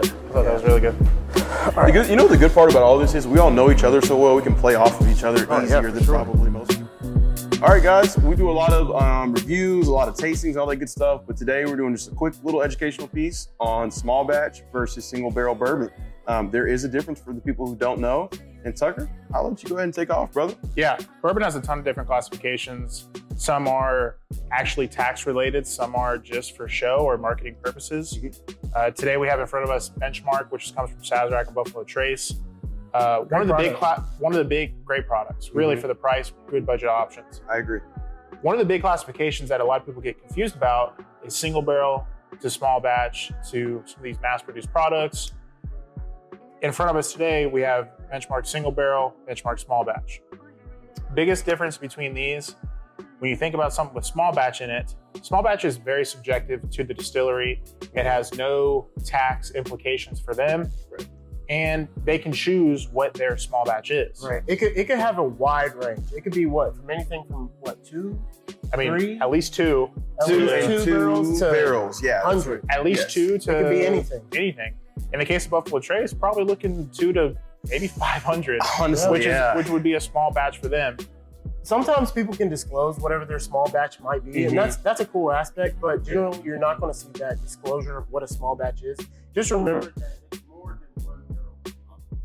good. I thought that was really good. The good, you know the good part about all this is we all know each other so well we can play off of each other Oh, easier for than sure. probably most. All right, guys, we do a lot of um, reviews, a lot of tastings, all that good stuff. But today we're doing just a quick little educational piece on small batch versus single barrel bourbon. Um, there is a difference for the people who don't know. And Tucker, I'll let you go ahead and take off, brother. Yeah, bourbon has a ton of different classifications. Some are actually tax related, some are just for show or marketing purposes. Uh, today we have in front of us Benchmark, which comes from Sazerac and Buffalo Trace. Uh, one of the big, cla- one of the big great products, really Mhm. for the price, good budget options. I agree. One of the big classifications that a lot of people get confused about is single barrel to small batch to some of these mass produced products. In front of us today, we have benchmark single barrel, benchmark small batch. Biggest difference between these, when you think about something with small batch in it, small batch is very subjective to the distillery. It has no tax implications for them. Right. And they can choose what their small batch is. Right. It could it could have a wide range. It could be what from anything from what two, I mean, Three? at least two. at Two- least uh, two, barrels to barrels, yeah. hundred. At least Yes. two to It could be anything. anything. In the case of Buffalo Trace, probably looking two to maybe 500, Honestly, which yeah. is which would be a small batch for them. Sometimes people can disclose whatever their small batch might be, Mhm. and that's that's a cool aspect. But generally, you're not going to see that disclosure of what a small batch is. Just remember that it's more than one barrel.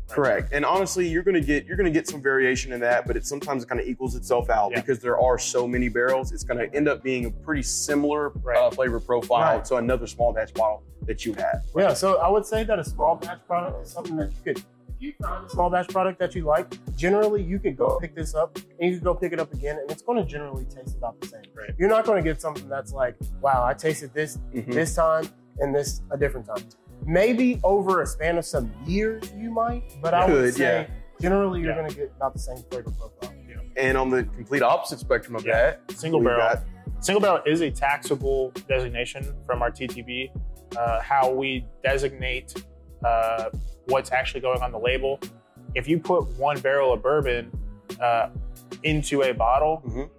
Correct. And honestly, you're gonna get you're gonna get some variation in that, but it sometimes kind of equals itself out Yeah. because there are so many barrels. It's gonna end up being a pretty similar uh, flavor profile Right. to another small batch bottle that you have. Yeah, so I would say that a small batch product is something that you could, you found a small batch product that you like, generally you could go pick this up and you could go pick it up again, and it's going to generally taste about the same. Right. You're not going to get something that's like, wow, I tasted this Mhm. this time and this a different time. Maybe over a span of some years you might, but I would say yeah. generally you're Yeah. going to get about the same flavor profile. And on the complete opposite spectrum of Yeah. that, Single barrel. got- Single barrel is a taxable designation from our TTB. Uh, how we designate uh, what's actually going on the label. If you put one barrel of bourbon uh, into a bottle, Mhm.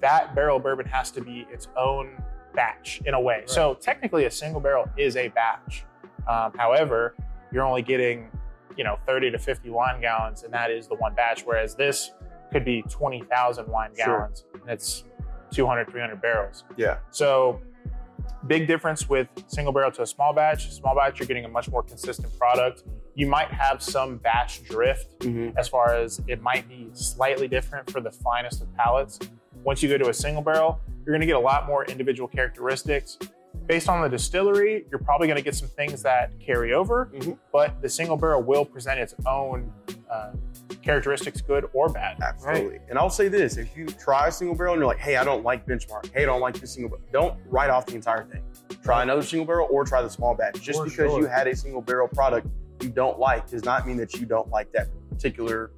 that barrel of bourbon has to be its own batch in a way. So technically, a single barrel is a batch. Um, however, you're only getting, you know, 30 to 50 wine gallons, and that is the one batch. Whereas this could be 20,000 wine Sure. gallons, and it's 200, 300 barrels. yeah, So, big difference with single barrel to a small batch. Small batch, you're getting a much more consistent product. You might have some batch drift Mhm. as far as it might be slightly different for the finest of palates. Once you go to a single barrel, you're going to get a lot more individual characteristics. Based on the distillery, you're probably going to get some things that carry over, Mhm. but the single barrel will present its own uh, characteristics, good or bad. absolutely. And I'll say this: if you try a single barrel and you're like, "Hey, I don't like benchmark. Hey, I don't like this single," barrel, don't write off the entire thing. Try another single barrel or try the small batch. Just For because sure. you had a single barrel product you don't like does not mean that you don't like that particular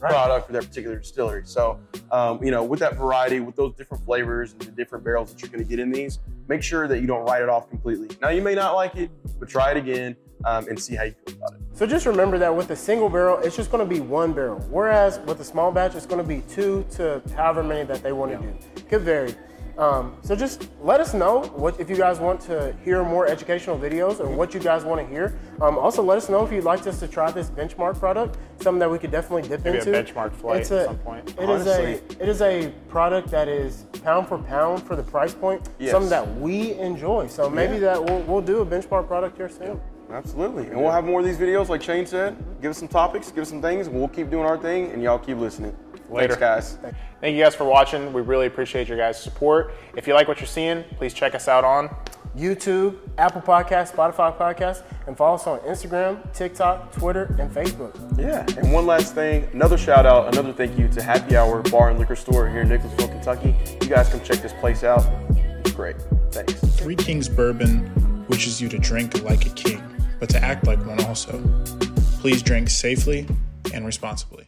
Right. product for that particular distillery. So, um, you know, with that variety, with those different flavors and the different barrels that you're going to get in these, make sure that you don't write it off completely. Now, you may not like it, but try it again um, and see how you feel about it. So just remember that with a single barrel, it's just going to be one barrel. Whereas with a small batch, it's going to be two to however many that they want to do. Could vary. Um, so just let us know what if you guys want to hear more educational videos and what you guys want to hear. Um, also, let us know if you'd like us to try this benchmark product, something that we could definitely dip Maybe a into. benchmark flight It's at some point. It is a it is a product that is pound for pound for the price point, Yes. something that we enjoy. So maybe Yeah. that we'll, we'll do a benchmark product here soon. Absolutely. And we'll have more of these videos, like Shane said. Give us some topics, give us some things, and we'll keep doing our thing, and y'all keep listening. Later. Thanks, guys. Thank you guys for watching. We really appreciate your guys' support. If you like what you're seeing, please check us out on YouTube, Apple Podcast, Spotify Podcast, and follow us on Instagram, TikTok, Twitter, and Facebook. Yeah. And one last thing, another shout out, another thank you to Happy Hour Bar and Liquor Store here in Nicholasville, Kentucky. You guys come check this place out. It's great. Thanks. Three Kings Bourbon wishes you to drink like a king, but to act like one also. Please drink safely and responsibly.